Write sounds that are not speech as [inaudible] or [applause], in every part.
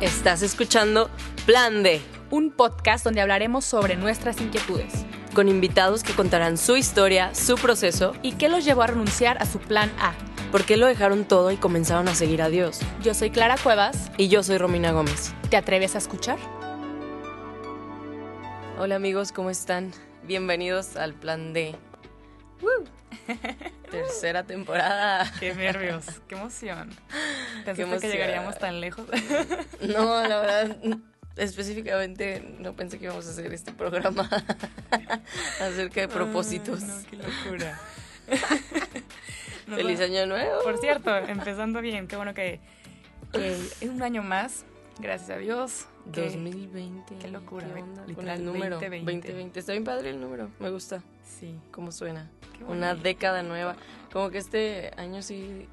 Estás escuchando Plan D, un podcast donde hablaremos sobre nuestras inquietudes con invitados que contarán su historia, su proceso y qué los llevó a renunciar a su plan A. ¿Por qué lo dejaron todo y comenzaron a seguir a Dios? Yo soy Clara Cuevas. Y yo soy Romina Gómez. ¿Te atreves a escuchar? Hola amigos, ¿cómo están? Bienvenidos al Plan D. [laughs] Tercera temporada. Qué nervios, qué emoción. ¿Pensaste que llegaríamos tan lejos? [laughs] no, la verdad, específicamente no pensé que íbamos a hacer este programa [laughs] acerca de propósitos. no, qué locura. Feliz año nuevo. Por cierto, empezando bien, qué bueno que, que un año más, gracias a Dios. 2020. Qué locura. Con el número 2020. 2020. Está bien padre el número, me gusta. Sí. Cómo suena. Una década nueva. Como que este año sí,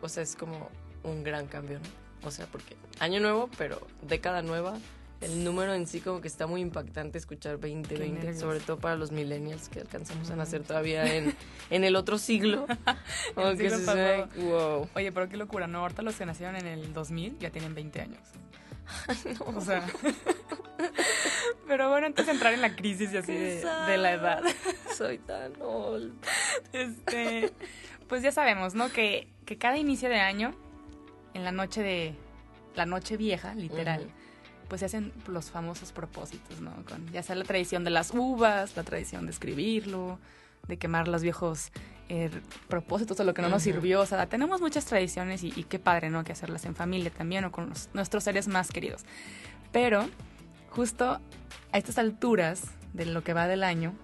o sea, es como un gran cambio, ¿no? O sea, porque año nuevo, pero década nueva. El número en sí como que está muy impactante escuchar 2020, sobre todo para los millennials que alcanzamos a nacer todavía en, en el otro siglo. [laughs] Como que se wow. Oye, pero qué locura, ¿no? Ahorita los que nacieron en el 2000 ya tienen 20 años. [laughs] no. O sea. [laughs] Pero bueno, antes de entrar en la crisis y así de, la edad. [laughs] Soy tan old. Este. Pues ya sabemos, ¿no? Que, que cada inicio de año, en la noche de. La noche vieja, literal. Pues se hacen los famosos propósitos, ¿no? Con ya sea la tradición de las uvas, la tradición de escribirlo, de quemar los viejos eh, propósitos o lo que no nos sirvió. O sea, tenemos muchas tradiciones y, qué padre, ¿no? Que hacerlas en familia también o con nuestros seres más queridos. Pero justo a estas alturas de lo que va del año,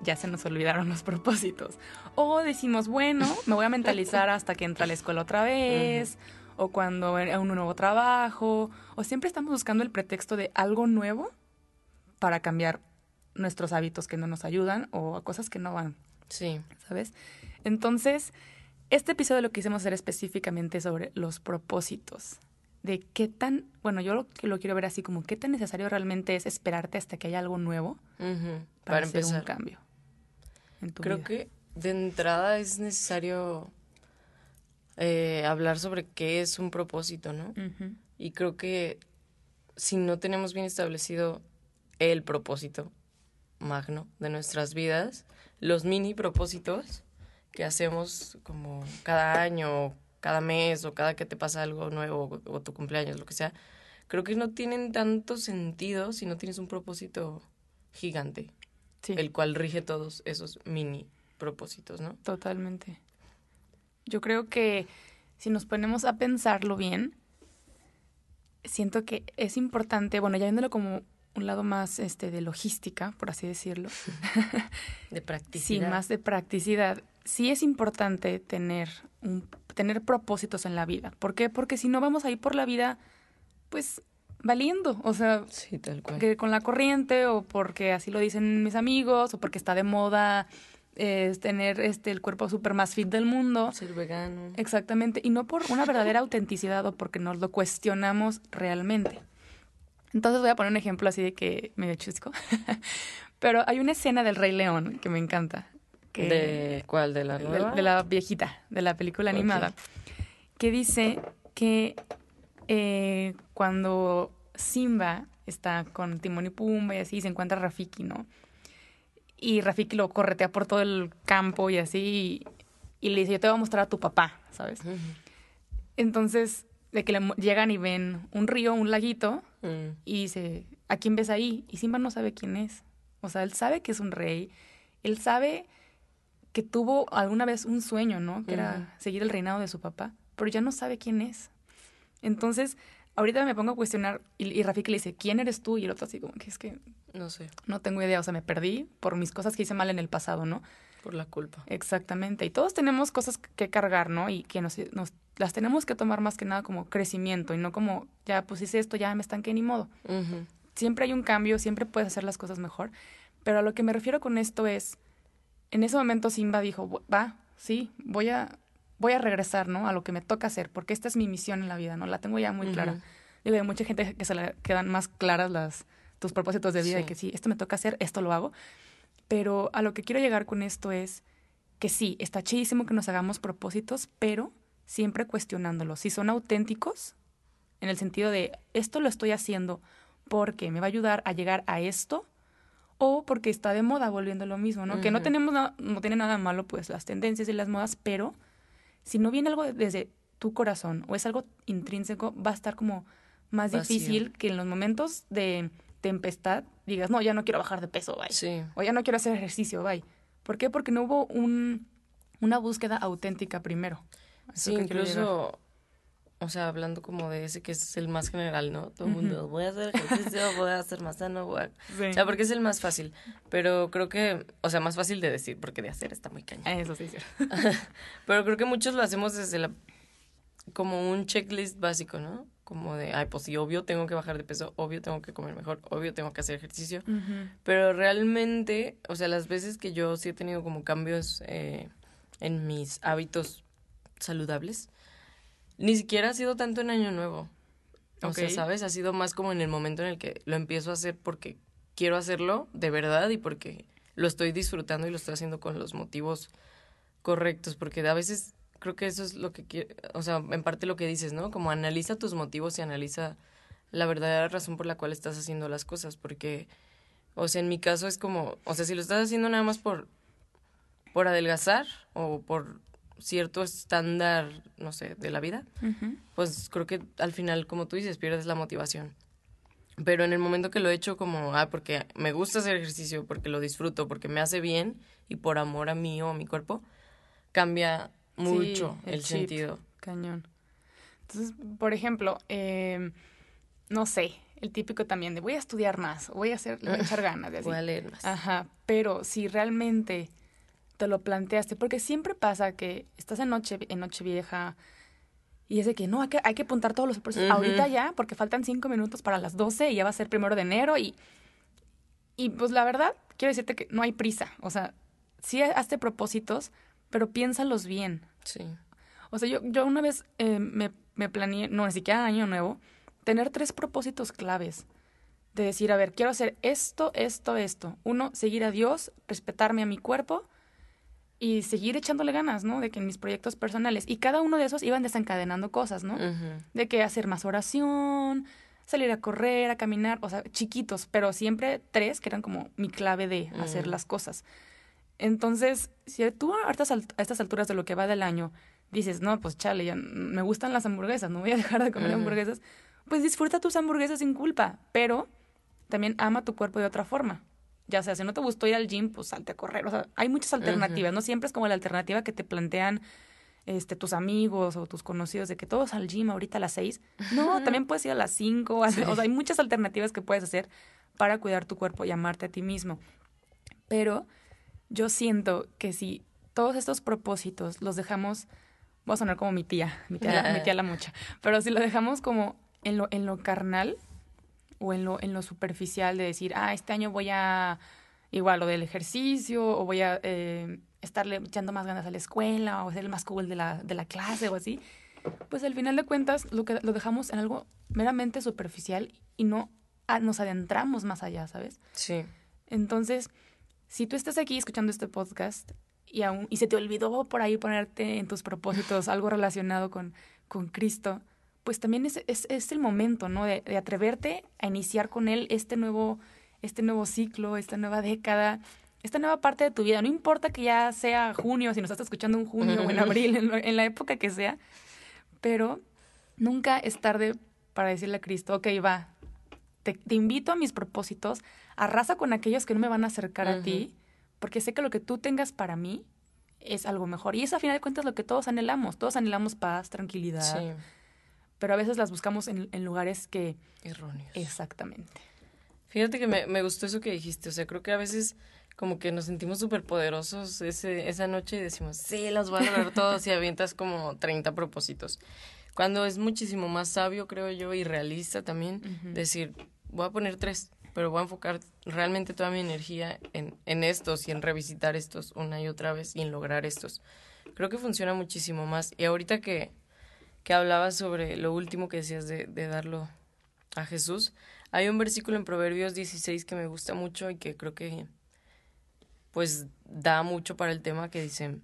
ya se nos olvidaron los propósitos. O decimos, bueno, me voy a mentalizar hasta que entre a la escuela otra vez, o cuando a un nuevo trabajo, o siempre estamos buscando el pretexto de algo nuevo para cambiar nuestros hábitos que no nos ayudan o a cosas que no van. Sí. ¿Sabes? Entonces, este episodio lo quisimos hacer específicamente sobre los propósitos. De qué tan, bueno, yo lo, lo quiero ver así como qué tan necesario realmente es esperarte hasta que haya algo nuevo para, hacer un cambio. Creo que de entrada es necesario eh, hablar sobre qué es un propósito, ¿no? Y creo que si no tenemos bien establecido el propósito magno de nuestras vidas, los mini propósitos que hacemos como cada año, cada mes o cada que te pasa algo nuevo o, tu cumpleaños, lo que sea, creo que no tienen tanto sentido si no tienes un propósito gigante, el cual rige todos esos mini propósitos, ¿no? Totalmente. Yo creo que si nos ponemos a pensarlo bien, siento que es importante, bueno, ya viéndolo como un lado más este de logística, por así decirlo. [laughs] de practicidad. Sí, más de practicidad. Sí es importante tener un tener propósitos en la vida. ¿Por qué? Porque si no vamos a ir por la vida pues valiendo, o sea, sí, tal cual. que con la corriente o porque así lo dicen mis amigos o porque está de moda es tener este el cuerpo súper más fit del mundo. Ser vegano. Exactamente, y no por una verdadera [laughs] autenticidad o porque nos lo cuestionamos realmente. Entonces voy a poner un ejemplo así de que medio chusco. [laughs] Pero hay una escena del Rey León que me encanta. Que, ¿De cuál? ¿De la nueva? De, la viejita, de la película animada. Que dice que eh, cuando Simba está con Timón y Pumba y así, se encuentra Rafiki, ¿no? Y Rafiki lo corretea por todo el campo y así, y, le dice, yo te voy a mostrar a tu papá, ¿sabes? Entonces, de que le llegan y ven un río, un laguito, Mm. Y dice, ¿a quién ves ahí? Y Simba no sabe quién es. O sea, él sabe que es un rey. Él sabe que tuvo alguna vez un sueño, ¿no? Que era seguir el reinado de su papá, pero ya no sabe quién es. Entonces, ahorita me pongo a cuestionar y, y Rafiki le dice, ¿quién eres tú? Y el otro así como que es que... No sé. No tengo idea, o sea, me perdí por mis cosas que hice mal en el pasado, ¿no? Por la culpa. Exactamente. Y todos tenemos cosas que cargar, ¿no? Y que nos, nos las tenemos que tomar más que nada como crecimiento y no como, ya, pues hice esto, ya me estanqué ni modo. Siempre hay un cambio, siempre puedes hacer las cosas mejor. Pero a lo que me refiero con esto es, en ese momento Simba dijo, va, sí, voy a, voy a regresar, ¿no? A lo que me toca hacer, porque esta es mi misión en la vida, ¿no? La tengo ya muy clara. Digo, hay mucha gente que se le quedan más claras las, tus propósitos de vida, de que sí, esto me toca hacer, esto lo hago. Pero a lo que quiero llegar con esto es que sí, está chidísimo que nos hagamos propósitos, pero siempre cuestionándolos. Si son auténticos en el sentido de esto lo estoy haciendo porque me va a ayudar a llegar a esto o porque está de moda volviendo lo mismo, ¿no? Que no tenemos no tiene nada malo pues las tendencias y las modas, pero si no viene algo desde tu corazón o es algo intrínseco, va a estar como más difícil que en los momentos de tempestad digas, no, ya no quiero bajar de peso, bye. O ya no quiero hacer ejercicio, bye. ¿Por qué? Porque no hubo un, una búsqueda auténtica primero. Sí, incluso, o sea, hablando como de ese que es el más general, ¿no? Todo el mundo, voy a hacer ejercicio, [laughs] voy a hacer más sano, voy a... O sea, porque es el más fácil. Pero creo que, o sea, más fácil de decir, porque de hacer está muy cañón. Eso sí, sí. [laughs] Pero creo que muchos lo hacemos desde la... como un checklist básico, ¿no? Como de, ay, pues sí, obvio tengo que bajar de peso, obvio tengo que comer mejor, obvio tengo que hacer ejercicio. Pero realmente, o sea, las veces que yo sí he tenido como cambios eh, en mis hábitos saludables, ni siquiera ha sido tanto en Año Nuevo. O sea, ¿sabes? Ha sido más como en el momento en el que lo empiezo a hacer porque quiero hacerlo de verdad y porque lo estoy disfrutando y lo estoy haciendo con los motivos correctos. Porque a veces creo que eso es lo que quiero, o sea, en parte lo que dices, ¿no? Como analiza tus motivos y analiza la verdadera razón por la cual estás haciendo las cosas. Porque, o sea, en mi caso es como, o sea, si lo estás haciendo nada más por, por adelgazar o por cierto estándar, no sé, de la vida, pues creo que al final, como tú dices, pierdes la motivación. Pero en el momento que lo he hecho como, ah, porque me gusta hacer ejercicio, porque lo disfruto, porque me hace bien y por amor a mí o a mi cuerpo, cambia mucho el, sentido. Cañón. Entonces, por ejemplo, eh, no sé, el típico también de voy a estudiar más, voy a hacer, le voy a echar ganas de así. [laughs] Voy a leer más. Ajá, pero si realmente te lo planteaste, porque siempre pasa que estás en noche, en noche vieja y es de que no, hay que, hay que apuntar todos los procesos ahorita ya, porque faltan cinco minutos para las doce y ya va a ser primero de enero y, y pues la verdad, quiero decirte que no hay prisa, o sea, sí hazte propósitos, pero piénsalos bien. Sí. O sea, yo, yo una vez eh, me, me planeé, no, ni siquiera año nuevo, tener tres propósitos claves. De decir, a ver, quiero hacer esto, esto, esto. Uno, seguir a Dios, respetarme a mi cuerpo y seguir echándole ganas, ¿no? De que en mis proyectos personales. Y cada uno de esos iban desencadenando cosas, ¿no? De que hacer más oración, salir a correr, a caminar, o sea, chiquitos, pero siempre tres que eran como mi clave de hacer las cosas. Entonces, si tú a estas, a estas alturas de lo que va del año dices, no, pues chale, ya me gustan las hamburguesas, no voy a [laughs] dejar de comer hamburguesas, pues disfruta tus hamburguesas sin culpa, pero también ama tu cuerpo de otra forma ya sea, si no te gustó ir al gym, pues salte a correr. O sea, hay muchas alternativas, no siempre es como la alternativa que te plantean este, tus amigos o tus conocidos de que todos al gym ahorita a las seis. No, también puedes ir a las cinco. O sea, hay muchas alternativas que puedes hacer para cuidar tu cuerpo y amarte a ti mismo. Pero yo siento que si todos estos propósitos los dejamos, voy a sonar como mi tía, mi tía, mi tía la mucha, pero si lo dejamos como en lo, en lo carnal, o en lo, en lo superficial de decir, ah, este año voy a, igual, lo del ejercicio, o voy a eh, estarle echando más ganas a la escuela, o ser el más cool de la, de la clase, o así, pues al final de cuentas lo, que, lo dejamos en algo meramente superficial y no nos adentramos más allá, ¿sabes? Sí. Entonces, si tú estás aquí escuchando este podcast y, aún, y se te olvidó por ahí ponerte en tus propósitos algo relacionado con, con Cristo, pues también es, es, el momento, ¿no? De, atreverte a iniciar con él este nuevo, este nuevo ciclo, esta nueva década, esta nueva parte de tu vida. No importa que ya sea junio, si nos estás escuchando en junio o en [laughs] abril, en, la época que sea, pero nunca es tarde para decirle a Cristo, ok, va, te, invito a mis propósitos, arrasa con aquellos que no me van a acercar a ti, porque sé que lo que tú tengas para mí es algo mejor. Y es a final de cuentas lo que todos anhelamos. Todos anhelamos paz, tranquilidad. Sí pero a veces las buscamos en, lugares que... Erróneos. Exactamente. Fíjate que me, me, gustó eso que dijiste, o sea, creo que a veces como que nos sentimos súper poderosos ese, esa noche y decimos, sí, los voy a lograr todos y avientas como 30 propósitos. Cuando es muchísimo más sabio, creo yo, y realista también, decir, voy a poner tres, pero voy a enfocar realmente toda mi energía en, en estos y en revisitar estos una y otra vez y en lograr estos. Creo que funciona muchísimo más. Y ahorita que, que hablaba sobre lo último que decías de, de darlo a Jesús. Hay un versículo en Proverbios 16 que me gusta mucho y que creo que pues da mucho para el tema que dice,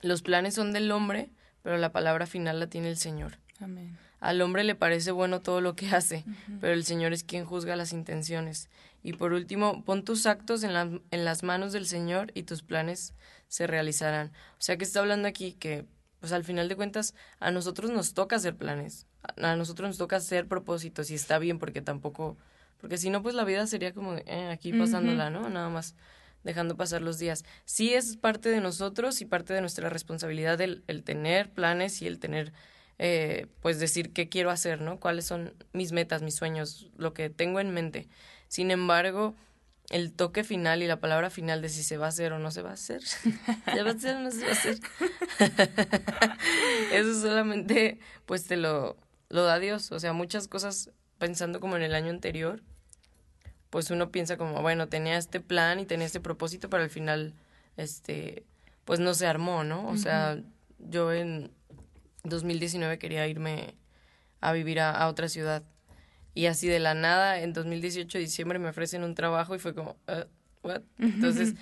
los planes son del hombre, pero la palabra final la tiene el Señor. Amén. Al hombre le parece bueno todo lo que hace, pero el Señor es quien juzga las intenciones. Y por último, pon tus actos en, en las manos del Señor y tus planes se realizarán. O sea que está hablando aquí que, pues al final de cuentas, a nosotros nos toca hacer planes, a nosotros nos toca hacer propósitos y está bien porque tampoco, porque si no, pues la vida sería como eh, aquí pasándola, ¿no? Nada más dejando pasar los días. Sí es parte de nosotros y parte de nuestra responsabilidad el, el tener planes y el tener eh, pues decir qué quiero hacer, ¿no? Cuáles son mis metas, mis sueños, lo que tengo en mente. Sin embargo, el toque final y la palabra final de si se va a hacer o no se va a hacer, [laughs] se va a hacer o no se va a hacer, [laughs] eso solamente pues te lo, lo da Dios. O sea, muchas cosas pensando como en el año anterior, pues uno piensa como, bueno, tenía este plan y tenía este propósito, pero al final, este, pues no se armó, ¿no? O sea, yo en 2019 quería irme a vivir a, otra ciudad. Y así de la nada, en 2018, diciembre, me ofrecen un trabajo y fue como, uh, ¿what? Entonces,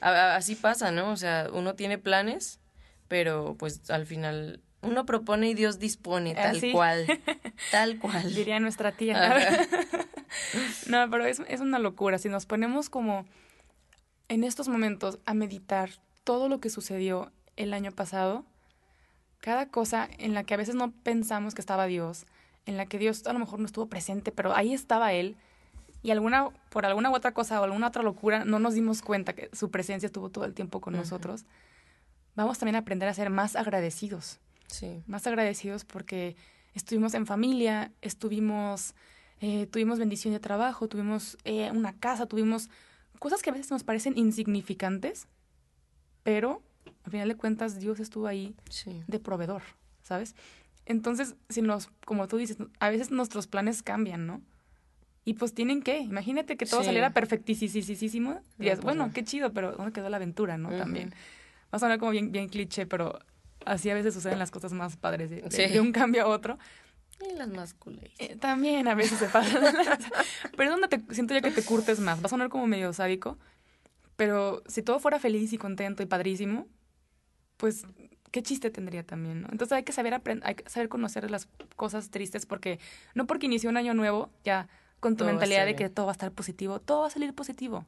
así pasa, ¿no? O sea, uno tiene planes, pero pues al final uno propone y Dios dispone, tal cual. [laughs] Tal cual. Diría nuestra tía. [laughs] no, pero es, es una locura. Si nos ponemos como en estos momentos a meditar todo lo que sucedió el año pasado, cada cosa en la que a veces no pensamos que estaba Dios, en la que Dios a lo mejor no estuvo presente, pero ahí estaba Él, y alguna, por alguna u otra cosa o alguna otra locura no nos dimos cuenta que su presencia estuvo todo el tiempo con nosotros, vamos también a aprender a ser más agradecidos. Sí. Más agradecidos porque estuvimos en familia, estuvimos, eh, tuvimos bendición de trabajo, tuvimos eh, una casa, tuvimos cosas que a veces nos parecen insignificantes, pero al final de cuentas Dios estuvo ahí de proveedor, ¿sabes? Entonces, si nos, como tú dices, a veces nuestros planes cambian, ¿no? Y pues tienen que, imagínate que todo saliera perfectísimo. Y pues bueno, qué chido, pero ¿dónde quedó la aventura, no? También. Va a sonar como bien, bien cliché, pero así a veces suceden las cosas más padres, de, un cambio a otro. Y las más eh, también a veces se pasan. pero es donde te, siento yo que te curtes más. Va a sonar como medio sádico, pero si todo fuera feliz y contento y padrísimo, pues qué chiste tendría también, ¿no? Entonces hay que saber hay que saber conocer las cosas tristes porque no porque inició un año nuevo ya con tu mentalidad de que todo va a estar positivo, todo va a salir positivo.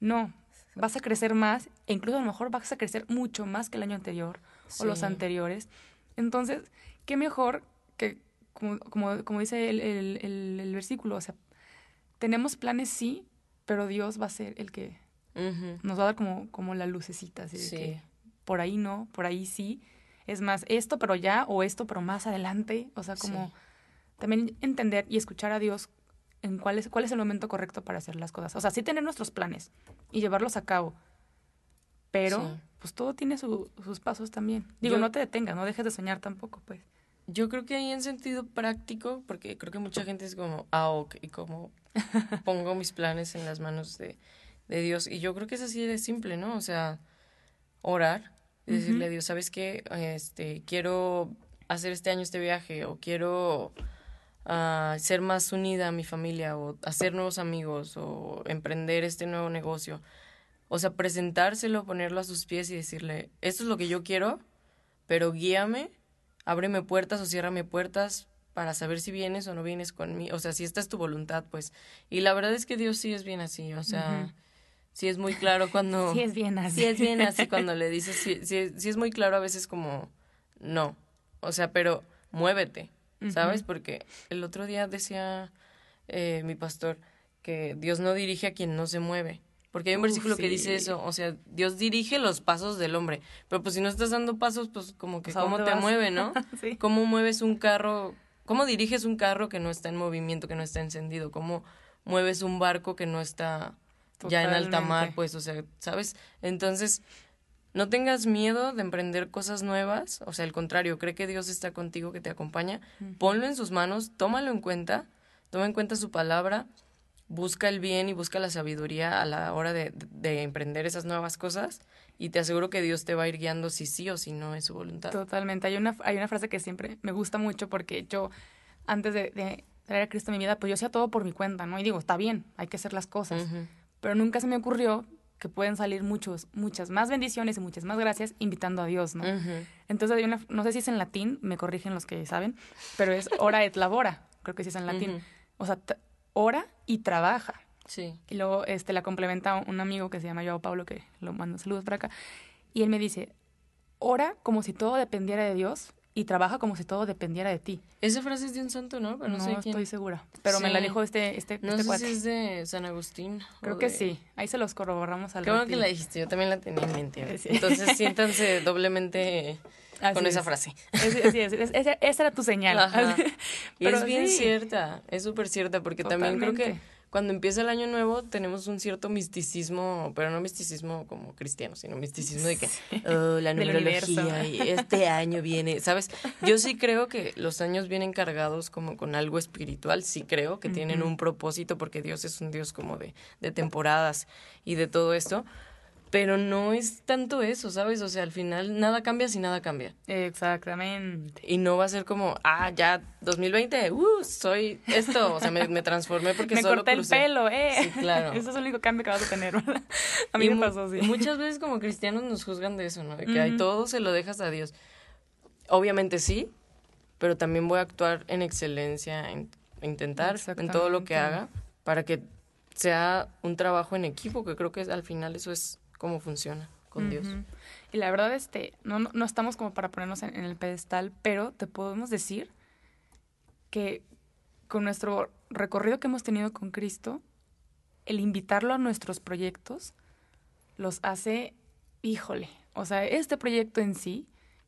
No, vas a crecer más e incluso a lo mejor vas a crecer mucho más que el año anterior o los anteriores. Entonces, qué mejor que, como, como, como dice el, el, el, versículo, o sea, tenemos planes sí, pero Dios va a ser el que nos va a dar como, como la lucecita, así de que por ahí no, por ahí sí. Es más, esto pero ya o esto pero más adelante. O sea, como también entender y escuchar a Dios en cuál es, cuál es el momento correcto para hacer las cosas. O sea, sí tener nuestros planes y llevarlos a cabo. Pero, pues todo tiene sus pasos también. Digo, no te detengas, no dejes de soñar tampoco, pues. Yo creo que ahí en sentido práctico, porque creo que mucha gente es como, ah, ok, y como [laughs] pongo mis planes en las manos de, de Dios. Y yo creo que es así de simple, ¿no? O sea, orar, decirle a Dios, ¿sabes qué? Este, quiero hacer este año este viaje o quiero uh, ser más unida a mi familia o hacer nuevos amigos o emprender este nuevo negocio. O sea, presentárselo, ponerlo a sus pies y decirle, esto es lo que yo quiero, pero guíame, ábreme puertas o ciérrame puertas para saber si vienes o no vienes conmigo. O sea, si esta es tu voluntad, pues. Y la verdad es que Dios sí es bien así, o sea sí es muy claro cuando... sí es bien así. Sí es bien así [laughs] cuando le dices, sí, sí, sí es muy claro a veces como, no, o sea, pero muévete, ¿sabes? Porque el otro día decía eh, mi pastor que Dios no dirige a quien no se mueve. Porque hay un versículo que dice eso, o sea, Dios dirige los pasos del hombre, pero pues si no estás dando pasos, pues como que cómo te mueve, ¿no? [laughs] sí. ¿Cómo mueves un carro? ¿Cómo diriges un carro que no está en movimiento, que no está encendido? ¿Cómo mueves un barco que no está ya en alta mar, pues, o sea, ¿sabes? Entonces, no tengas miedo de emprender cosas nuevas, o sea, al contrario, cree que Dios está contigo, que te acompaña, ponlo en sus manos, tómalo en cuenta, toma en cuenta su palabra, busca el bien y busca la sabiduría a la hora de, de, emprender esas nuevas cosas y te aseguro que Dios te va a ir guiando si sí o si no es su voluntad. Totalmente, hay una, hay una frase que siempre me gusta mucho porque yo, antes de, de traer a Cristo a mi vida, pues yo hacía todo por mi cuenta, ¿no? Y digo, está bien, hay que hacer las cosas pero nunca se me ocurrió que pueden salir muchos, muchas más bendiciones y muchas más gracias invitando a Dios, ¿no? Entonces hay una, no sé si es en latín, me corrigen los que saben, pero es ora et labora, creo que sí es en latín. O sea, ora y trabaja. Sí. Y luego este, la complementa un amigo que se llama Joao Pablo, que lo manda saludos para acá. Y él me dice, ora como si todo dependiera de Dios y trabaja como si todo dependiera de ti. Esa frase es de un santo, ¿no? no, estoy segura. Pero me la dijo este, este, no este sé si es de San Agustín. Creo que sí. Ahí se los corroboramos al Qué bueno que la dijiste. Yo también la tenía en mente. Entonces [laughs] siéntanse doblemente con esa frase. Sí, es, esa, era tu señal. [laughs] Pero es bien cierta. Es súper cierta porque también creo que cuando empieza el año nuevo tenemos un cierto misticismo, pero no misticismo como cristiano, sino misticismo de que oh, la numerología y este año viene, ¿sabes? Yo sí creo que los años vienen cargados como con algo espiritual, sí creo que tienen un propósito porque Dios es un Dios como de, de temporadas y de todo esto, pero no es tanto eso, ¿sabes? O sea, al final nada cambia si nada cambia. Exactamente. Y no va a ser como, ah, ya 2020, uh, soy esto, o sea, me, me transformé porque [laughs] me solo corté el pelo, eh. Sí, claro. [laughs] Eso es el único cambio que vas a tener, ¿verdad? [laughs] A mí me pasó así. Muchas veces como cristianos nos juzgan de eso, ¿no? De que hay todo se lo dejas a Dios. Obviamente sí, pero también voy a actuar en excelencia, en intentar en todo lo que haga para que sea un trabajo en equipo, que creo que al final eso es cómo funciona con Dios. Y la verdad, este, no, no, estamos como para ponernos en, el pedestal, pero te podemos decir que con nuestro recorrido que hemos tenido con Cristo, el invitarlo a nuestros proyectos los hace, híjole, o sea, este proyecto en sí,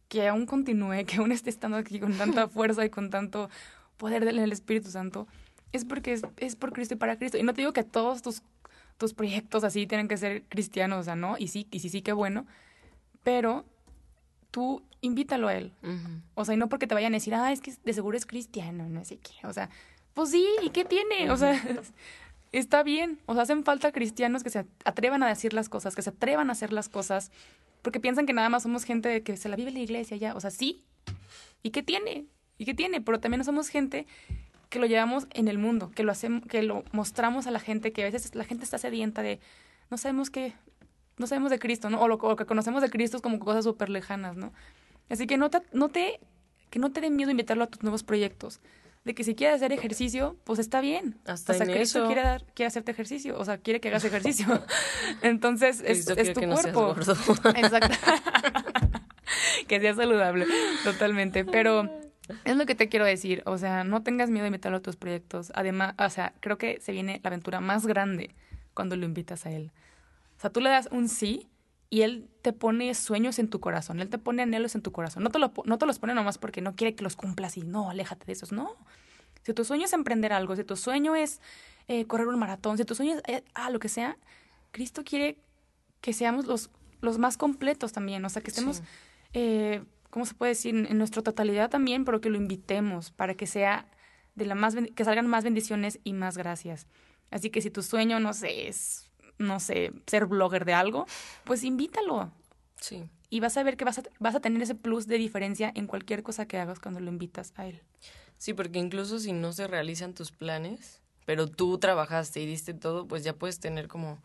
que aún continúe, [laughs] que aún esté estando aquí con tanta [laughs] fuerza y con tanto poder del Espíritu Santo, es porque es, es por Cristo y para Cristo. Y no te digo que todos tus tus proyectos así tienen que ser cristianos, o sea, ¿no? Y sí, y sí, sí, qué bueno. Pero tú invítalo a él. O sea, y no porque te vayan a decir, ah, es que de seguro es cristiano, no sé qué. O sea, pues sí, ¿y qué tiene? O sea, [laughs] está bien. O sea, hacen falta cristianos que se atrevan a decir las cosas, que se atrevan a hacer las cosas, porque piensan que nada más somos gente que se la vive en la iglesia ya. O sea, sí. ¿Y qué tiene? ¿Y qué tiene? Pero también somos gente que lo llevamos en el mundo, que lo hacemos, que lo mostramos a la gente, que a veces la gente está sedienta de no sabemos qué, no sabemos de Cristo, ¿no? O lo, que conocemos de Cristo es como cosas súper lejanas, ¿no? Así que no te, no te, que no te dé miedo invitarlo a tus nuevos proyectos. De que si quieres hacer ejercicio, pues está bien. Hasta o sea, Cristo quiere, dar, quiere hacerte ejercicio, o sea, quiere que hagas ejercicio. [laughs] Entonces, es, es tu cuerpo. [laughs] Exacto. [laughs] que sea saludable, totalmente. Pero es lo que te quiero decir, o sea, no tengas miedo de invitarlo a tus proyectos. Además, o sea, creo que se viene la aventura más grande cuando lo invitas a él. O sea, tú le das un sí y él te pone sueños en tu corazón, él te pone anhelos en tu corazón. No te, lo, no te los pone nomás porque no quiere que los cumplas y no, aléjate de esos, no. Si tu sueño es emprender algo, si tu sueño es eh, correr un maratón, si tu sueño es eh, ah, lo que sea, Cristo quiere que seamos los, los más completos también, o sea, que estemos... Eh, ¿cómo se puede decir? En nuestra totalidad también, pero que lo invitemos para que sea de la más que salgan más bendiciones y más gracias. Así que si tu sueño, no sé, es, no sé, ser blogger de algo, pues invítalo. Sí. Y vas a ver que vas a, vas a tener ese plus de diferencia en cualquier cosa que hagas cuando lo invitas a él. Sí, porque incluso si no se realizan tus planes, pero tú trabajaste y diste todo, pues ya puedes tener como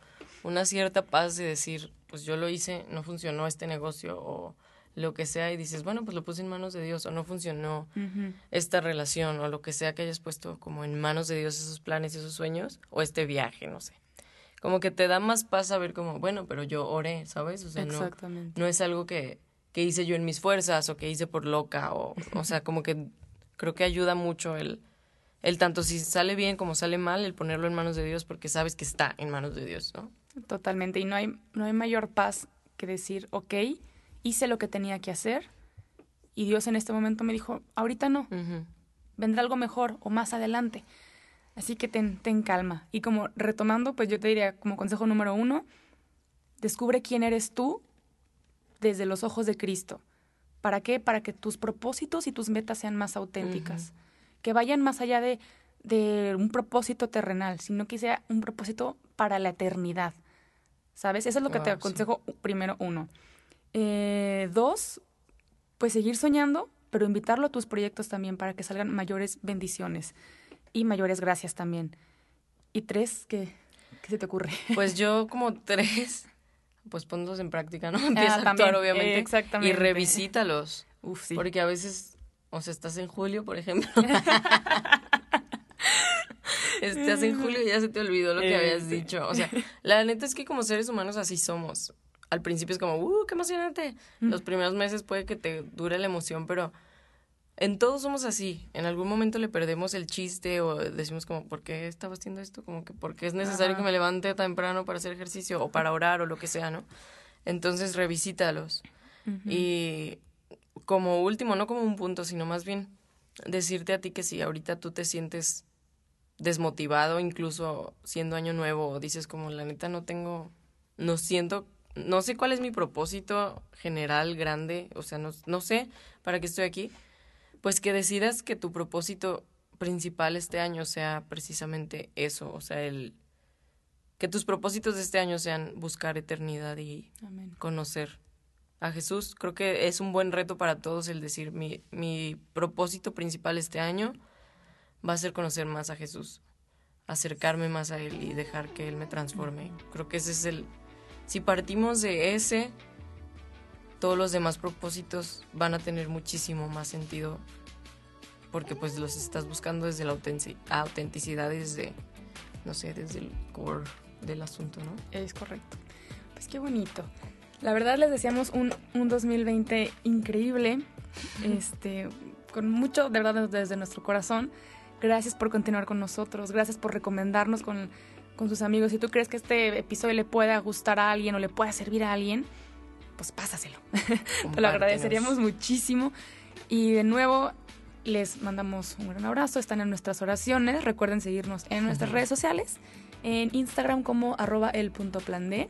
una cierta paz de decir, pues yo lo hice, no funcionó este negocio o lo que sea y dices, bueno, pues lo puse en manos de Dios o no funcionó esta relación o lo que sea que hayas puesto como en manos de Dios esos planes, esos sueños o este viaje, no sé. Como que te da más paz saber como, bueno, pero yo oré, ¿sabes? O sea, no, no es algo que, que hice yo en mis fuerzas o que hice por loca o, o sea, como que creo que ayuda mucho el, el tanto si sale bien como sale mal, el ponerlo en manos de Dios porque sabes que está en manos de Dios, ¿no? Totalmente. Y no hay, no hay mayor paz que decir, ok, hice lo que tenía que hacer y Dios en este momento me dijo, ahorita no, vendrá algo mejor o más adelante. Así que ten, ten calma. Y como retomando, pues yo te diría como consejo número uno, descubre quién eres tú desde los ojos de Cristo. ¿Para qué? Para que tus propósitos y tus metas sean más auténticas, que vayan más allá de, de un propósito terrenal, sino que sea un propósito para la eternidad. ¿Sabes? Eso es lo que te aconsejo primero uno. Eh, dos, pues seguir soñando, pero invitarlo a tus proyectos también para que salgan mayores bendiciones y mayores gracias también. Y tres, ¿qué, qué se te ocurre? Pues yo [laughs] como tres, pues ponlos en práctica, ¿no? Empieza a actuar, obviamente. Exactamente. Y revisítalos. Uf, sí. Porque a veces, o sea, estás en julio, por ejemplo. [laughs] estás en julio y ya se te olvidó lo que habías este. dicho. O sea, la neta es que como seres humanos así somos. Al principio es como, ¡uh, qué emocionante! Los primeros meses puede que te dure la emoción, pero en todos somos así. En algún momento le perdemos el chiste o decimos como, ¿por qué estaba haciendo esto? Como que, ¿por qué es necesario que me levante temprano para hacer ejercicio o para orar o lo que sea, ¿no? Entonces revisítalos. Y como último, no como un punto, sino más bien decirte a ti que si ahorita tú te sientes desmotivado, incluso siendo año nuevo, dices como, la neta no tengo, no siento, no sé cuál es mi propósito general, grande, o sea, no, no sé para qué estoy aquí pues que decidas que tu propósito principal este año sea precisamente eso, o sea, el que tus propósitos de este año sean buscar eternidad y conocer a Jesús. Creo que es un buen reto para todos el decir mi, mi propósito principal este año va a ser conocer más a Jesús, acercarme más a Él y dejar que Él me transforme. Creo que ese es el... Si partimos de ese, todos los demás propósitos van a tener muchísimo más sentido porque pues los estás buscando desde la autenticidad, desde, no sé, desde el core del asunto, ¿no? Es correcto. Pues qué bonito. La verdad les deseamos un, un 2020 increíble, [laughs] este, con mucho, de verdad, desde nuestro corazón. Gracias por continuar con nosotros, gracias por recomendarnos con, con sus amigos. Si tú crees que este episodio le pueda gustar a alguien o le pueda servir a alguien, pues pásaselo. [laughs] Te lo agradeceríamos muchísimo. Y de nuevo, les mandamos un gran abrazo. Están en nuestras oraciones. Recuerden seguirnos en nuestras redes sociales. En Instagram como arroba el punto plan D.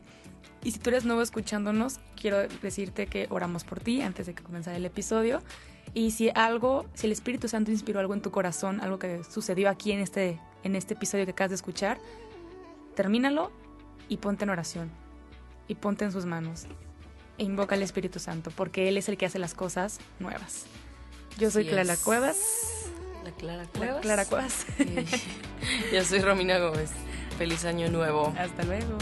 Y si tú eres nuevo escuchándonos, quiero decirte que oramos por ti antes de que comenzara el episodio. Y si algo, si el Espíritu Santo inspiró algo en tu corazón, algo que sucedió aquí en este, en este episodio que acabas de escuchar, termínalo y ponte en oración. Y ponte en sus manos e invoca al Espíritu Santo, porque Él es el que hace las cosas nuevas. Yo soy Clara Cuevas. La Clara Cuevas. Clara Cuevas. [laughs] Yo soy Romina Gómez. Feliz año nuevo. Hasta luego.